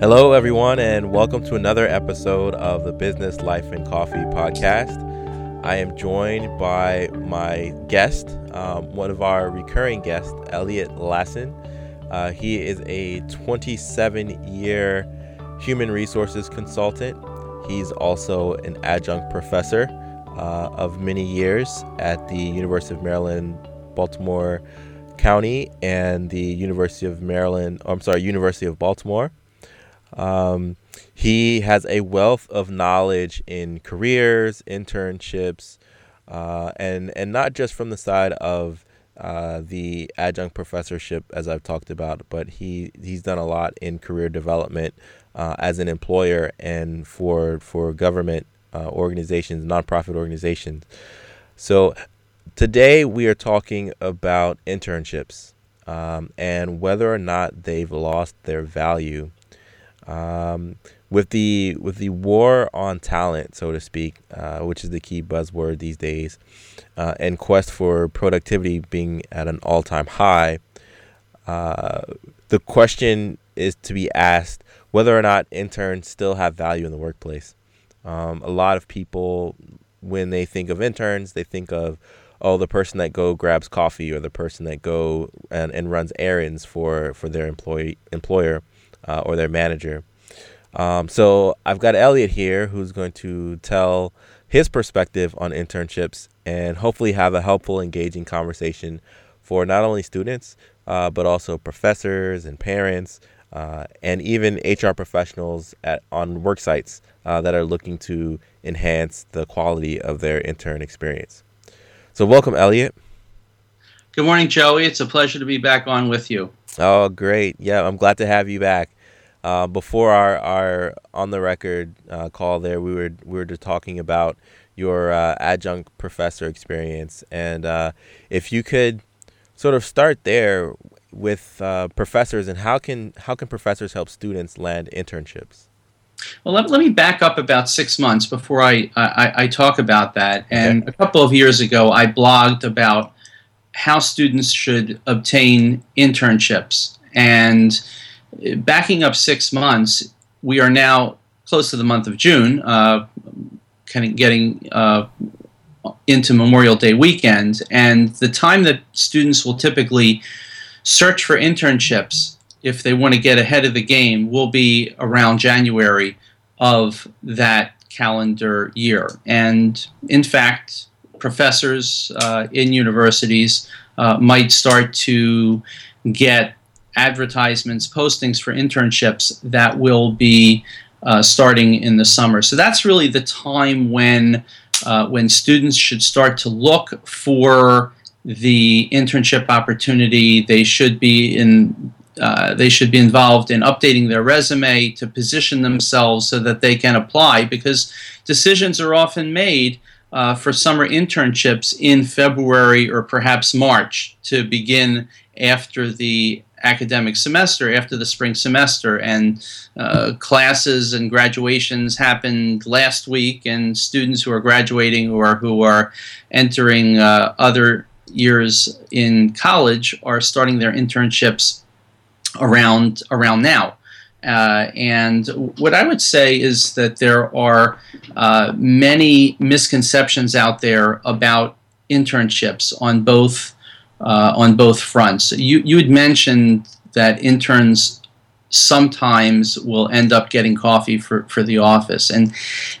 Hello, everyone, and welcome to another episode of the Business Life and Coffee podcast. I am joined by my guest, um, one of our recurring guests, Elliot Lassen. Uh, he is a 27 year human resources consultant. He's also an adjunct professor uh, of many years at the University of Maryland, Baltimore County, and the University of Maryland, I'm sorry, University of Baltimore. Um, he has a wealth of knowledge in careers, internships, uh, and and not just from the side of uh, the adjunct professorship, as I've talked about, but he he's done a lot in career development uh, as an employer and for for government uh, organizations, nonprofit organizations. So today we are talking about internships um, and whether or not they've lost their value um, with the with the war on talent, so to speak, uh, which is the key buzzword these days, uh, and quest for productivity being at an all time high, uh, the question is to be asked whether or not interns still have value in the workplace. Um, a lot of people, when they think of interns, they think of oh the person that go grabs coffee or the person that go and, and runs errands for for their employee employer uh, or their manager. Um, so I've got Elliot here who's going to tell his perspective on internships and hopefully have a helpful, engaging conversation for not only students, uh, but also professors and parents, uh, and even HR professionals at on work sites uh, that are looking to enhance the quality of their intern experience. So, welcome, Elliot. Good morning, Joey. It's a pleasure to be back on with you. Oh, great. Yeah, I'm glad to have you back. Uh, before our, our on the record uh, call there, we were we were just talking about your uh, adjunct professor experience, and uh, if you could sort of start there with uh, professors and how can how can professors help students land internships? Well, let, let me back up about six months before I, I, I talk about that. And okay. a couple of years ago, I blogged about how students should obtain internships. And backing up six months, we are now close to the month of June, uh, kind of getting uh, into Memorial Day weekend. And the time that students will typically search for internships if they want to get ahead of the game will be around January of that calendar year. And in fact, professors uh, in universities uh, might start to get advertisements, postings for internships that will be uh, starting in the summer. So that's really the time when uh, when students should start to look for the internship opportunity. They should be in uh, they should be involved in updating their resume to position themselves so that they can apply because decisions are often made uh, for summer internships in February or perhaps March to begin after the academic semester, after the spring semester. And uh, classes and graduations happened last week, and students who are graduating or who are entering uh, other years in college are starting their internships around around now. Uh, and what I would say is that there are uh, many misconceptions out there about internships on both uh, on both fronts. You you had mentioned that interns sometimes will end up getting coffee for, for the office, and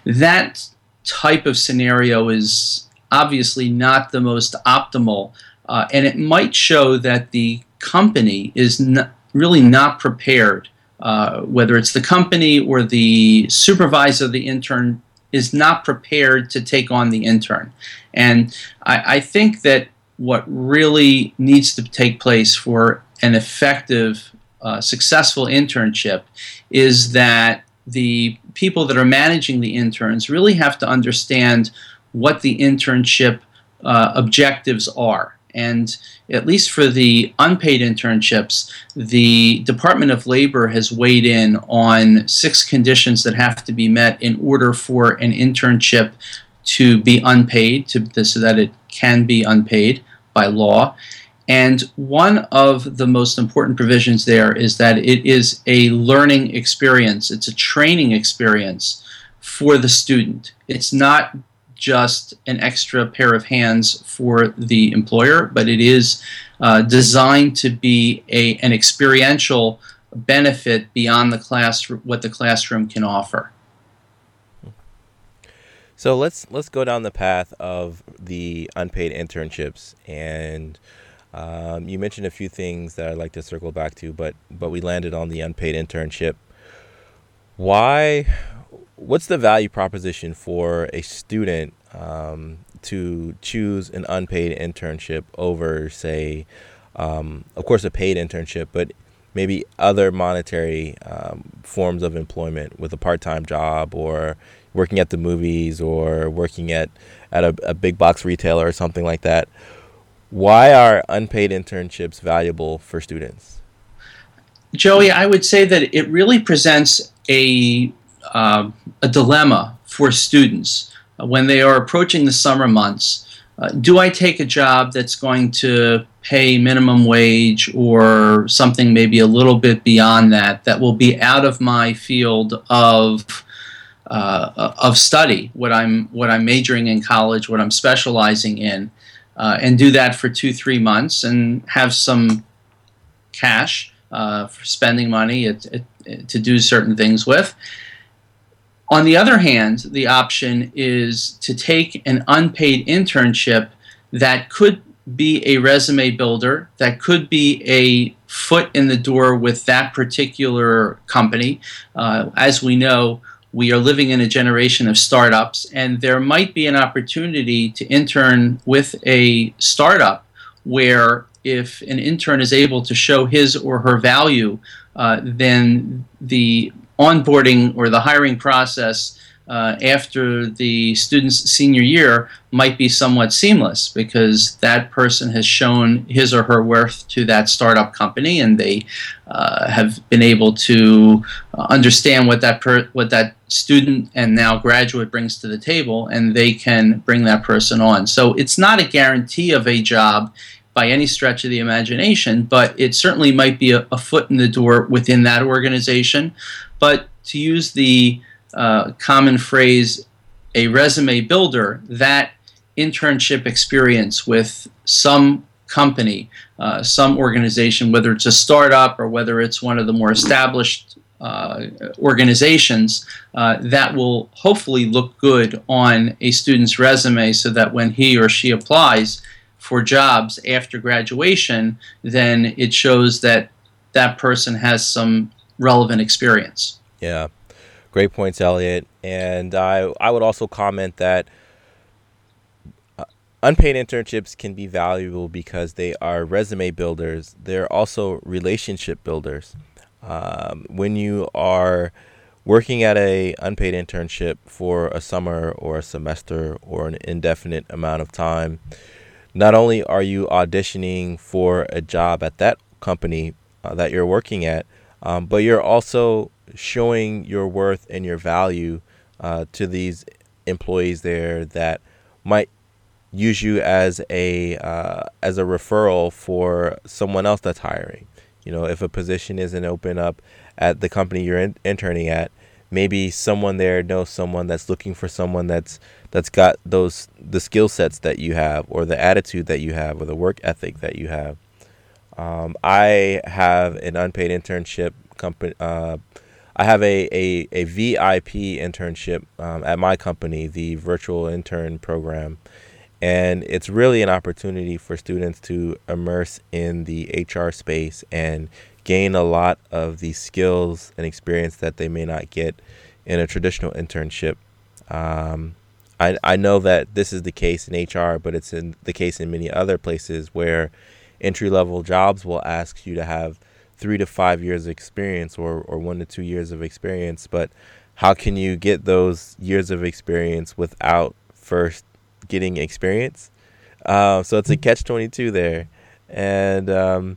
that type of scenario is obviously not the most optimal, uh, and it might show that the company is not, really not prepared uh, whether it's the company or the supervisor of the intern, is not prepared to take on the intern. And I, I think that what really needs to take place for an effective, uh, successful internship is that the people that are managing the interns really have to understand what the internship uh, objectives are. And at least for the unpaid internships, the Department of Labor has weighed in on six conditions that have to be met in order for an internship to be unpaid, to, so that it can be unpaid by law. And one of the most important provisions there is that it is a learning experience, it's a training experience for the student. It's not just an extra pair of hands for the employer, but it is uh, designed to be a, an experiential benefit beyond the class what the classroom can offer. So let's let's go down the path of the unpaid internships, and um, you mentioned a few things that I'd like to circle back to, but but we landed on the unpaid internship. Why? What's the value proposition for a student um, to choose an unpaid internship over, say, um, of course, a paid internship, but maybe other monetary um, forms of employment with a part-time job or working at the movies or working at at a, a big box retailer or something like that. Why are unpaid internships valuable for students? Joey, I would say that it really presents a uh, a dilemma for students when they are approaching the summer months. Uh, do I take a job that's going to pay minimum wage or something maybe a little bit beyond that that will be out of my field of uh, of study, what I'm what I'm majoring in college, what I'm specializing in, uh, and do that for two three months and have some cash uh, for spending money at, at, to do certain things with. On the other hand, the option is to take an unpaid internship that could be a resume builder, that could be a foot in the door with that particular company. Uh, as we know, we are living in a generation of startups, and there might be an opportunity to intern with a startup where if an intern is able to show his or her value, uh, then the onboarding or the hiring process uh, after the student's senior year might be somewhat seamless because that person has shown his or her worth to that startup company and they uh, have been able to uh, understand what that per- what that student and now graduate brings to the table and they can bring that person on. So it's not a guarantee of a job by any stretch of the imagination, but it certainly might be a, a foot in the door within that organization. But to use the uh, common phrase, a resume builder, that internship experience with some company, uh, some organization, whether it's a startup or whether it's one of the more established uh, organizations, uh, that will hopefully look good on a student's resume so that when he or she applies for jobs after graduation, then it shows that that person has some relevant experience. Yeah. Great points, Elliot. And I, I would also comment that uh, unpaid internships can be valuable because they are resume builders. They're also relationship builders. Um, when you are working at a unpaid internship for a summer or a semester or an indefinite amount of time, not only are you auditioning for a job at that company uh, that you're working at, um, but you're also showing your worth and your value uh, to these employees there that might use you as a uh, as a referral for someone else that's hiring. You know, if a position isn't open up at the company you're in, interning at, maybe someone there knows someone that's looking for someone that's that's got those the skill sets that you have or the attitude that you have or the work ethic that you have. Um, I have an unpaid internship company uh, I have a, a, a VIP internship um, at my company, the virtual intern program. And it's really an opportunity for students to immerse in the HR space and gain a lot of the skills and experience that they may not get in a traditional internship. Um, I, I know that this is the case in HR, but it's in the case in many other places where entry level jobs will ask you to have three to five years of experience or, or one to two years of experience, but how can you get those years of experience without first getting experience? Uh, so it's a mm-hmm. catch twenty two there, and um,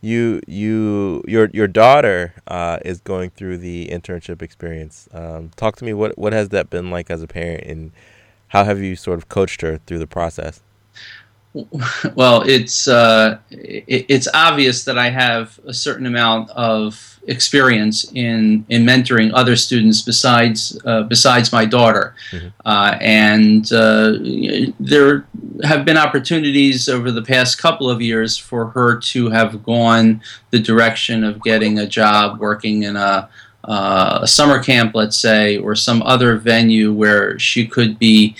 you you your your daughter uh, is going through the internship experience. Um, talk to me. What what has that been like as a parent, and how have you sort of coached her through the process? Well, it's uh, it, it's obvious that I have a certain amount of experience in in mentoring other students besides uh, besides my daughter, mm-hmm. uh, and uh, there have been opportunities over the past couple of years for her to have gone the direction of getting a job working in a uh, a summer camp, let's say, or some other venue where she could be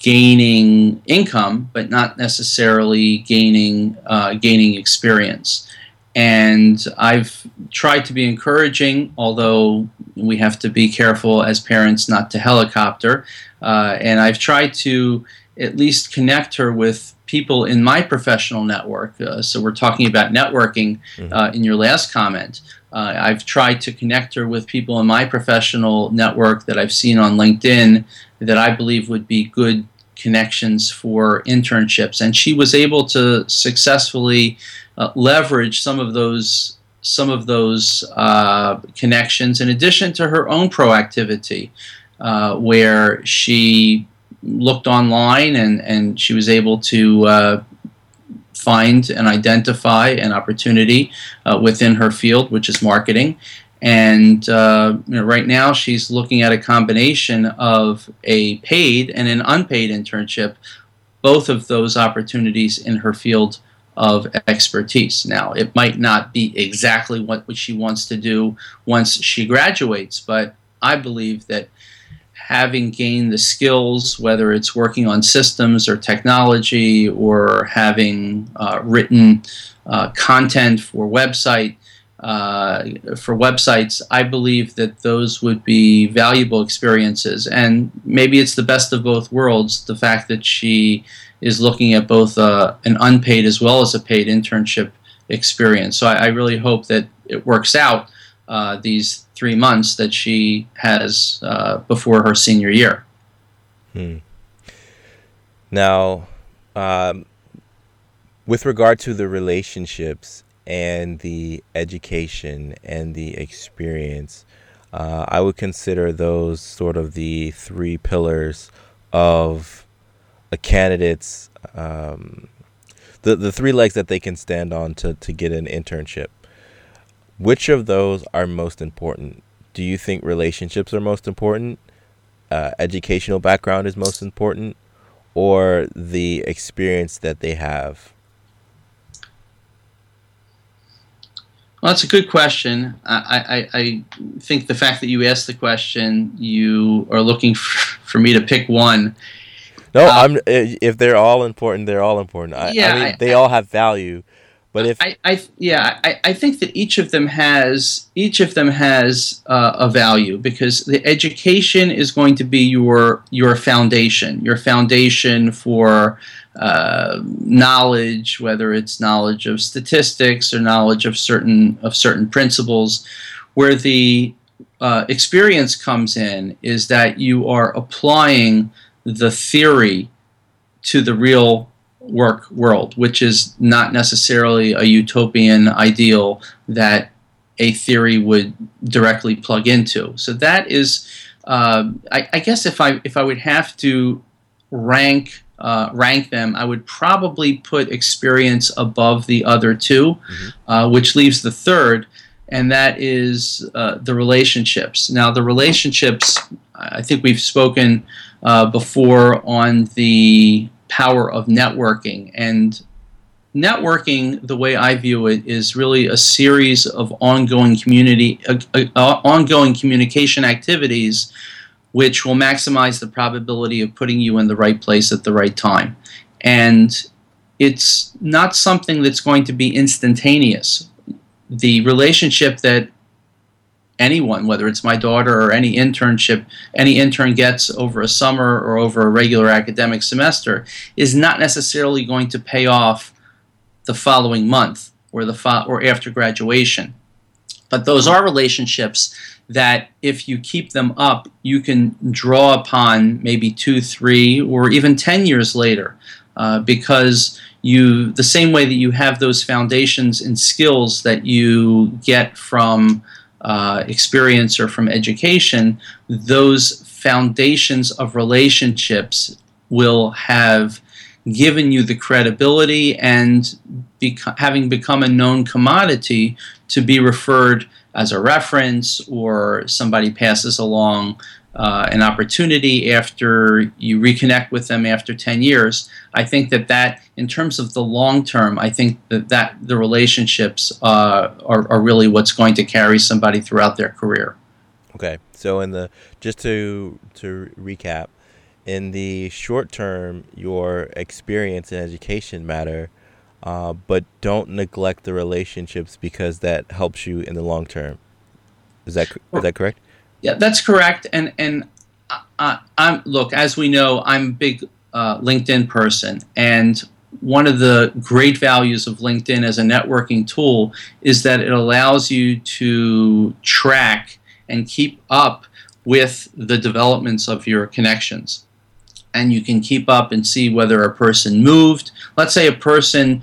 gaining income, but not necessarily gaining uh, gaining experience. And I've tried to be encouraging, although we have to be careful as parents not to helicopter. Uh, and I've tried to at least connect her with people in my professional network. Uh, so we're talking about networking mm-hmm. uh, in your last comment. Uh, I've tried to connect her with people in my professional network that I've seen on LinkedIn that I believe would be good connections for internships. And she was able to successfully uh, leverage some of those some of those uh, connections in addition to her own proactivity, uh, where she looked online and, and she was able to uh, find and identify an opportunity uh, within her field, which is marketing. And uh, you know, right now, she's looking at a combination of a paid and an unpaid internship, both of those opportunities in her field of expertise. Now, it might not be exactly what, she wants to do once she graduates, but I believe that having gained the skills, whether it's working on systems or technology or having uh, written uh, content for website uh, for websites, I believe that those would be valuable experiences. And maybe it's the best of both worlds. The fact that she is looking at both uh, an unpaid as well as a paid internship experience. So I, I really hope that it works out uh, these three months that she has uh, before her senior year. Hmm. Now, um, with regard to the relationships and the education and the experience, uh, I would consider those sort of the three pillars of a candidate's um, the the three legs that they can stand on to to get an internship. Which of those are most important? Do you think relationships are most important? Uh, educational background is most important, or the experience that they have? Well, that's a good question. I, I, I think the fact that you asked the question, you are looking for, for me to pick one. No, uh, I'm. If they're all important, they're all important. I, yeah, I mean, they all have value. But if I, I yeah, I, I think that each of them has each of them has uh, a value because the education is going to be your your foundation, your foundation for uh, knowledge, whether it's knowledge of statistics or knowledge of certain of certain principles, where the uh, experience comes in is that you are applying the theory to the real work world, which is not necessarily a utopian ideal that a theory would directly plug into. So that is, uh, I, I, guess, if I if I would have to rank uh, rank them, I would probably put experience above the other 2 mm-hmm. uh, which leaves the third, and that is uh, the relationships. Now, the relationships, I think we've spoken uh, before on the power of networking. And networking, the way I view it, is really a series of ongoing community, uh, uh, ongoing communication activities, which will maximize the probability of putting you in the right place at the right time. And it's not something that's going to be instantaneous. The relationship that anyone, whether it's my daughter or any internship, any intern gets over a summer or over a regular academic semester, is not necessarily going to pay off the following month or the fo- or after graduation. But those are relationships that, if you keep them up, you can draw upon maybe two, three, or even ten years later, uh, because you the same way that you have those foundations and skills that you get from uh, experience or from education, those foundations of relationships will have given you the credibility and beco- having become a known commodity to be referred as a reference or somebody passes along uh, an opportunity after you reconnect with them after 10 years i think that that in terms of the long term i think that, that the relationships uh, are, are really what's going to carry somebody throughout their career. Okay. So in the just to to recap in the short term your experience and education matter uh, but don't neglect the relationships because that helps you in the long term is that is that correct yeah, that's correct. And and I, am look as we know, I'm a big uh, LinkedIn person, and one of the great values of LinkedIn as a networking tool is that it allows you to track and keep up with the developments of your connections. And you can keep up and see whether a person moved. Let's say a person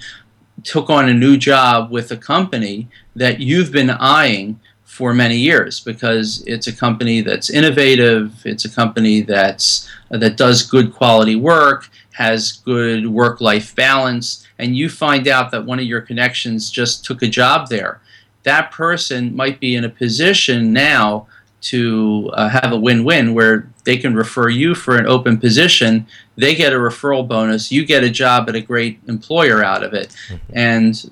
took on a new job with a company that you've been eyeing for many years because it's a company that's innovative, it's a company that's uh, that does good quality work, has good work-life balance, and you find out that one of your connections just took a job there. That person might be in a position now to uh, have a win-win where they can refer you for an open position they get a referral bonus you get a job at a great employer out of it mm-hmm. and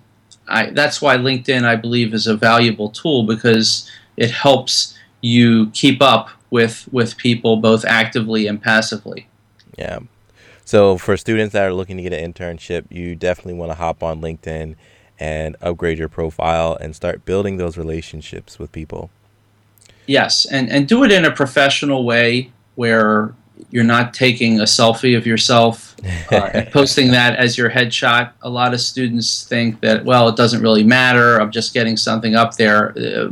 I, that's why LinkedIn, I believe, is a valuable tool because it helps you keep up with with people both actively and passively. Yeah. So for students that are looking to get an internship, you definitely want to hop on LinkedIn and upgrade your profile and start building those relationships with people. Yes, and and do it in a professional way where you're not taking a selfie of yourself uh, and posting that as your headshot. A lot of students think that well, it doesn't really matter. I'm just getting something up there. Uh,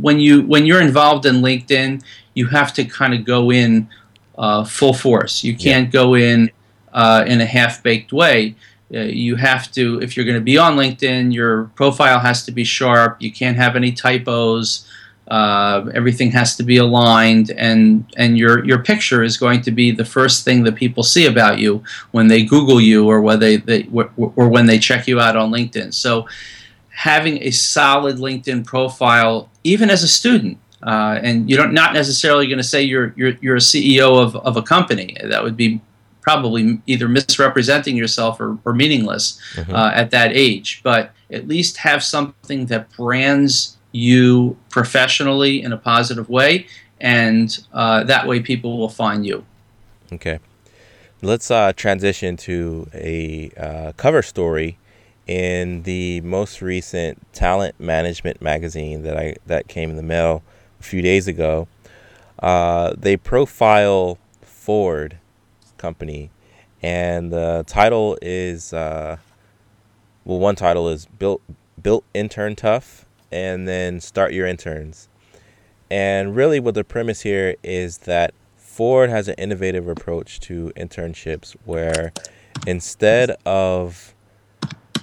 when you when you're involved in LinkedIn, you have to kind of go in uh, full force. You can't yeah. go in uh, in a half baked way. Uh, you have to if you're going to be on LinkedIn, your profile has to be sharp. You can't have any typos. Uh, everything has to be aligned, and and your your picture is going to be the first thing that people see about you when they Google you or when they, they or when they check you out on LinkedIn. So, having a solid LinkedIn profile, even as a student, uh, and you're not necessarily going to say you're you're you're a CEO of of a company. That would be probably either misrepresenting yourself or, or meaningless mm-hmm. uh, at that age. But at least have something that brands you professionally in a positive way, and uh, that way people will find you. Okay. Let's uh, transition to a uh, cover story in the most recent talent management magazine that I that came in the mail a few days ago. Uh, they profile Ford company, and the title is uh, well, one title is built built intern tough, and then start your interns. And really, what the premise here is that Ford has an innovative approach to internships where instead of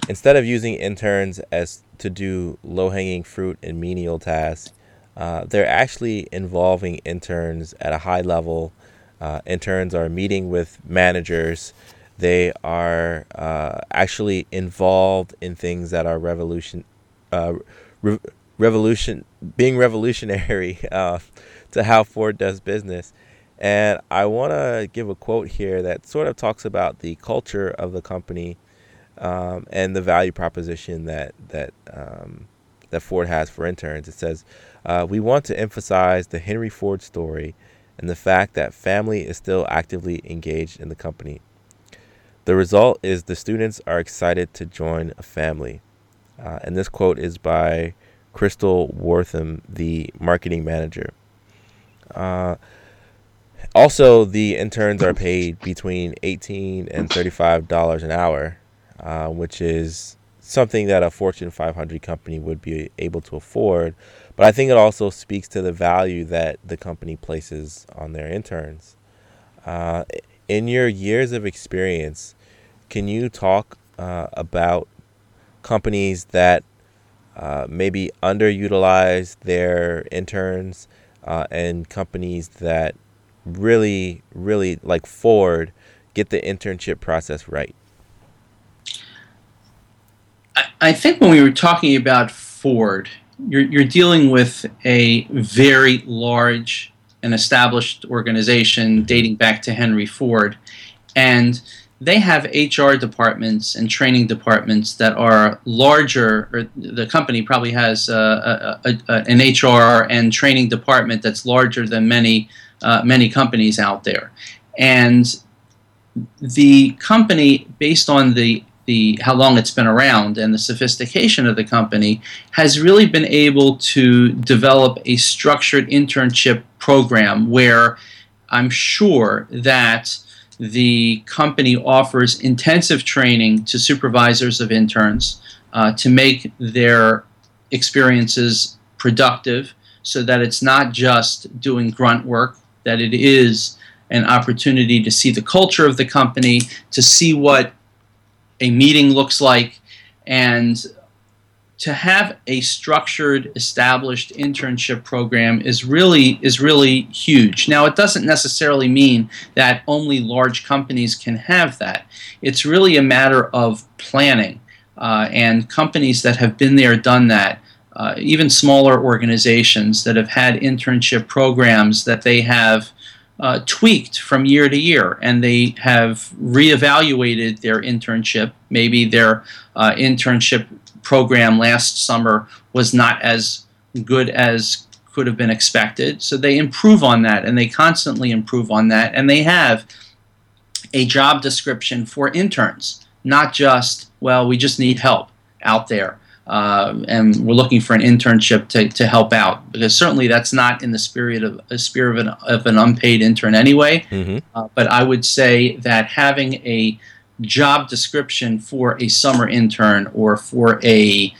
instead of using interns as to do low-hanging fruit and menial tasks, uh, they're actually involving interns at a high level. Uh, interns are meeting with managers. They are uh, actually involved in things that are revolution, uh, re- revolution, being revolutionary uh, to how Ford does business. And I want to give a quote here that sort of talks about the culture of the company um, and the value proposition that that um, that Ford has for interns. It says, uh, "We want to emphasize the Henry Ford story and the fact that family is still actively engaged in the company. The result is the students are excited to join a family." Uh, and this quote is by Crystal Wortham, the marketing manager. Uh, also, the interns are paid between eighteen and thirty-five dollars an hour, uh, which is something that a Fortune 500 company would be able to afford. But I think it also speaks to the value that the company places on their interns. Uh, in your years of experience, can you talk uh, about companies that uh, maybe underutilize their interns uh, and companies that really, really like Ford get the internship process right? I, I think when we were talking about Ford, you're, you're dealing with a very large and established organization dating back to Henry Ford. And they have HR departments and training departments that are larger, or the company probably has uh, a, a, a, an HR and training department that's larger than many, uh, many companies out there. And the company, based on the the how long it's been around and the sophistication of the company has really been able to develop a structured internship program where I'm sure that the company offers intensive training to supervisors of interns uh, to make their experiences productive so that it's not just doing grunt work, that it is an opportunity to see the culture of the company, to see what a meeting looks like, and to have a structured, established internship program is really is really huge. Now, it doesn't necessarily mean that only large companies can have that. It's really a matter of planning, uh, and companies that have been there, done that. Uh, even smaller organizations that have had internship programs that they have uh, tweaked from year to year, and they have reevaluated their internship. Maybe their uh, internship program last summer was not as good as could have been expected. So they improve on that, and they constantly improve on that, and they have a job description for interns, not just well, we just need help out there uh, and we're looking for an internship to, to help out because certainly that's not in the spirit of a spirit of an, of an unpaid intern anyway. Mm-hmm. Uh, but I would say that having a job description for a summer intern or for a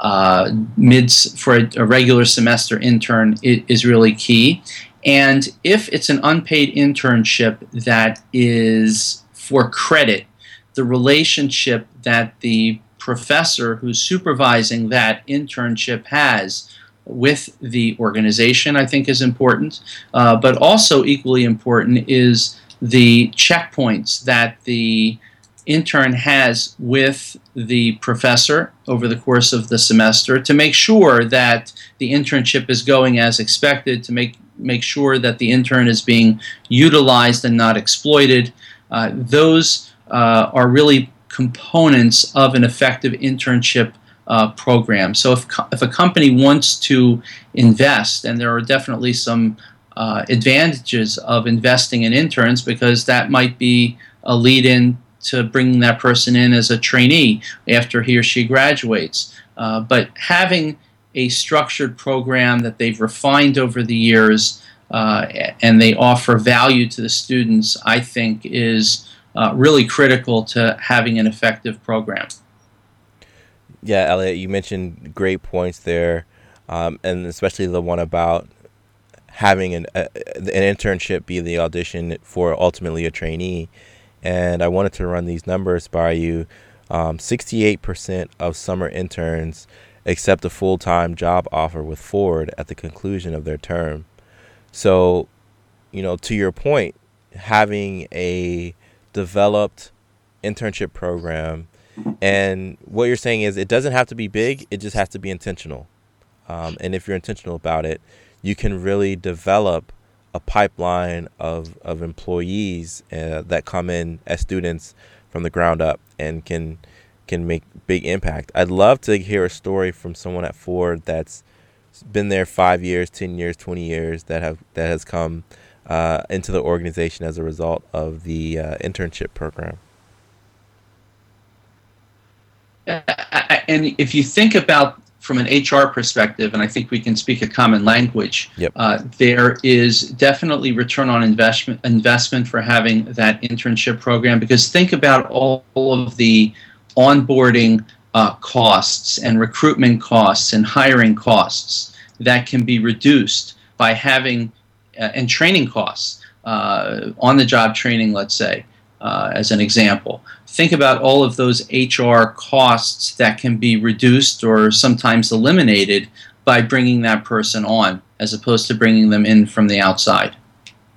uh, mid for a, a, regular semester intern is really key. And if it's an unpaid internship that is for credit, the relationship that the professor who's supervising that internship has with the organization, I think, is important. Uh, but also, equally important is the checkpoints that the intern has with the professor over the course of the semester to make sure that the internship is going as expected, to make make sure that the intern is being utilized and not exploited. Uh, those uh, are really components of an effective internship uh, program. So if, if a company wants to invest, and there are definitely some uh, advantages of investing in interns because that might be a lead in to bringing that person in as a trainee after he or she graduates. Uh, but having a structured program that they've refined over the years uh, and they offer value to the students, I think is uh, really critical to having an effective program. Yeah, Elliot, you mentioned great points there, um, and especially the one about having an, a, an internship be the audition for ultimately a trainee. And I wanted to run these numbers by you. Um, 68% of summer interns accept a full time job offer with Ford at the conclusion of their term. So, you know, to your point, having a developed internship program. And what you're saying is it doesn't have to be big, it just has to be intentional. Um, and if you're intentional about it, you can really develop a pipeline of, of employees uh, that come in as students from the ground up and can can make big impact. I'd love to hear a story from someone at Ford that's been there five years, ten years, twenty years that have that has come uh, into the organization as a result of the uh, internship program. and if you think about from an HR perspective, and I think we can speak a common language, yep. uh, there is definitely return on investment investment for having that internship program. Because think about all, all of the onboarding uh, costs and recruitment costs and hiring costs that can be reduced by having uh, and training costs uh, on the job training, let's say, uh, as an example. Think about all of those HR costs that can be reduced or sometimes eliminated by bringing that person on as opposed to bringing them in from the outside.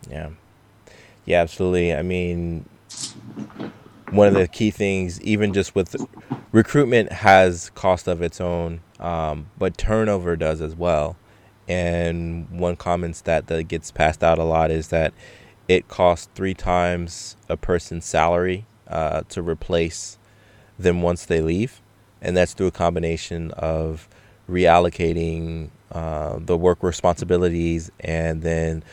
Yeah. Yeah, absolutely. I mean, one of the key things, even just with recruitment, has cost of its own, um, but turnover does as well. And one common stat that gets passed out a lot is that it costs three times a person's salary uh, to replace them once they leave. And that's through a combination of reallocating uh, the work responsibilities and then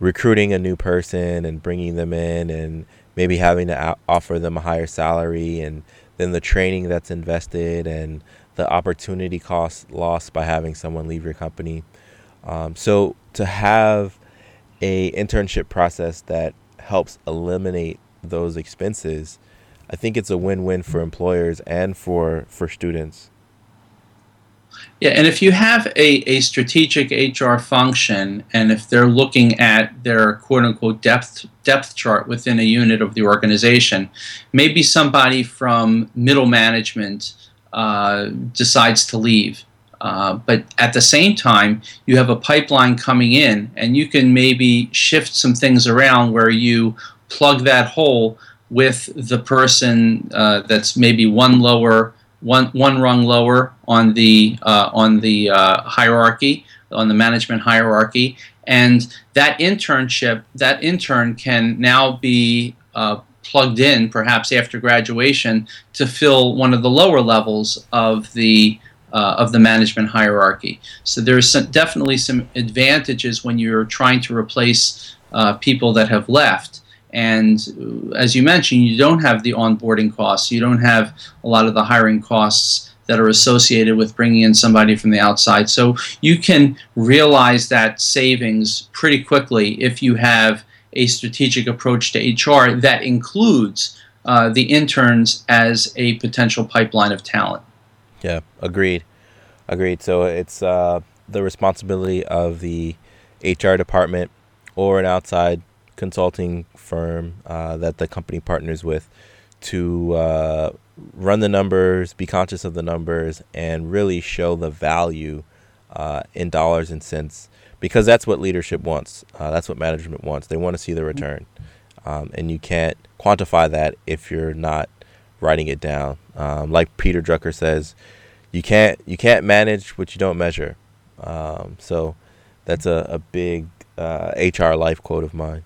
recruiting a new person and bringing them in and maybe having to offer them a higher salary and then the training that's invested and the opportunity cost lost by having someone leave your company. Um, so to have a internship process that helps eliminate those expenses, I think it's a win-win for employers and for for students. Yeah, and if you have a, a strategic HR function, and if they're looking at their quote unquote depth depth chart within a unit of the organization, maybe somebody from middle management uh, decides to leave. Uh, but at the same time, you have a pipeline coming in, and you can maybe shift some things around where you plug that hole with the person uh, that's maybe one lower one one rung lower on the uh, on the uh, hierarchy on the management hierarchy. And that internship that intern can now be uh, plugged in perhaps after graduation to fill one of the lower levels of the uh, of the management hierarchy. So there's some, definitely some advantages when you're trying to replace uh, people that have left and as you mentioned, you don't have the onboarding costs. You don't have a lot of the hiring costs that are associated with bringing in somebody from the outside. So you can realize that savings pretty quickly if you have a strategic approach to HR that includes uh, the interns as a potential pipeline of talent. Yeah, agreed. Agreed. So it's uh, the responsibility of the HR department or an outside consulting firm uh, that the company partners with to uh, run the numbers, be conscious of the numbers, and really show the value uh, in dollars and cents because that's what leadership wants. Uh, that's what management wants. They want to see the return. Um, and you can't quantify that if you're not writing it down. Um, like Peter Drucker says, you can't you can't manage what you don't measure. Um, so that's a, a big uh, HR life quote of mine.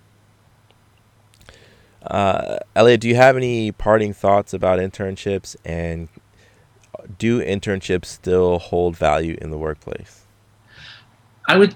Uh, Elliot, do you have any parting thoughts about internships and do internships still hold value in the workplace? I would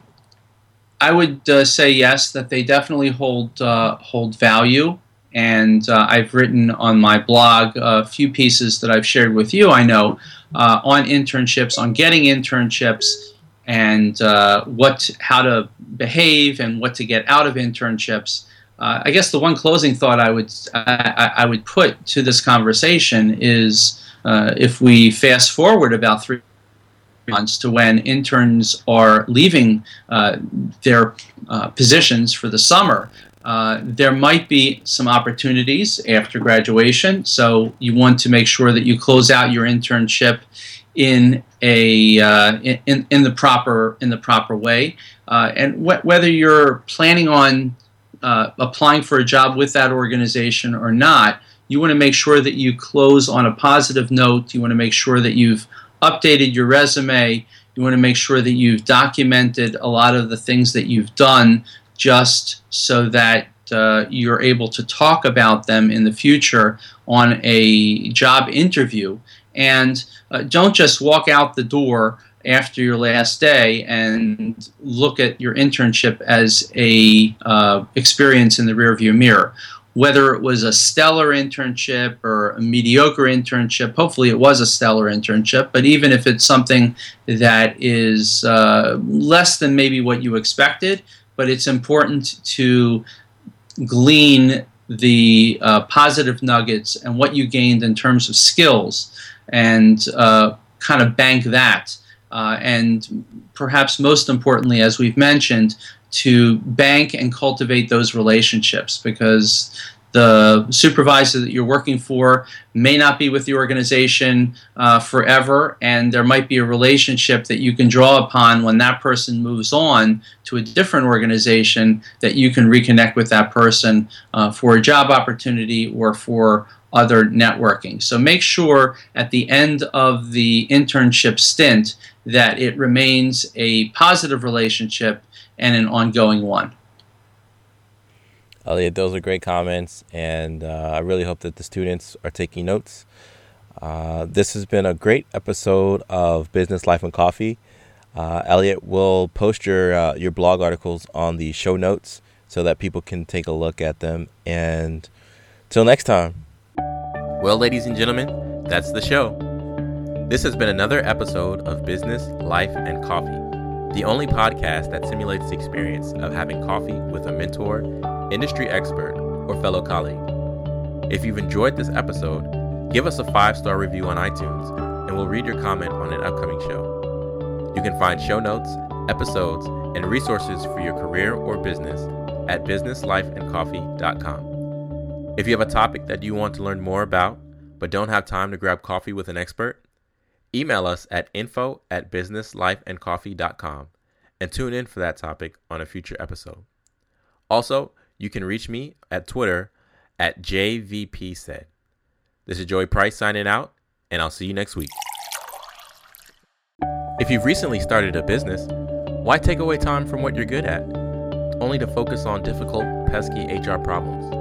I would uh, say yes, that they definitely hold uh, hold value. And uh, I've written on my blog a few pieces that I've shared with you. I know uh, on internships, on getting internships, and uh, what how to behave and what to get out of internships. Uh, I guess the one closing thought I would I, I would put to this conversation is uh, if we fast forward about three months to when interns are leaving uh, their uh, positions for the summer. Uh, there might be some opportunities after graduation, so you want to make sure that you close out your internship in a uh, in, in the proper in the proper way. and wh- whether you're planning on uh, applying for a job with that organization or not, you want to make sure that you close on a positive note. You want to make sure that you've updated your resume. You want to make sure that you've documented a lot of the things that you've done just so that uh, you're able to talk about them in the future on a job interview. And uh, don't just walk out the door after your last day and look at your internship as a uh, experience in the rearview mirror. Whether it was a stellar internship or a mediocre internship hopefully it was a stellar internship but even if it's something that is uh, less than maybe what you expected but it's important to glean the uh, positive nuggets and what you gained in terms of skills and uh, kind of bank that uh, and perhaps most importantly, as we've mentioned, to bank and cultivate those relationships because the supervisor that you're working for may not be with the organization uh, forever, and there might be a relationship that you can draw upon when that person moves on to a different organization that you can reconnect with that person uh, for a job opportunity or for other networking. So make sure at the end of the internship stint that it remains a positive relationship and an ongoing one. Elliot, those are great comments, and uh, I really hope that the students are taking notes. Uh, this has been a great episode of Business Life and Coffee. Uh, Elliot will post your uh, your blog articles on the show notes so that people can take a look at them. And till next time. Well, ladies and gentlemen, that's the show. This has been another episode of Business, Life, and Coffee, the only podcast that simulates the experience of having coffee with a mentor industry expert, or fellow colleague. If you've enjoyed this episode, give us a five star review on iTunes and we'll read your comment on an upcoming show. You can find show notes, episodes, and resources for your career or business at businesslifeandcoffee.com. If you have a topic that you want to learn more about but don't have time to grab coffee with an expert, email us at info at businesslifeandcoffee.com and tune in for that topic on a future episode. Also, you can reach me at Twitter at JVPSaid. This is Joey Price signing out, and I'll see you next week. If you've recently started a business, why take away time from what you're good at, only to focus on difficult, pesky HR problems?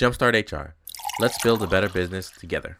Jumpstart HR. Let's build a better business together.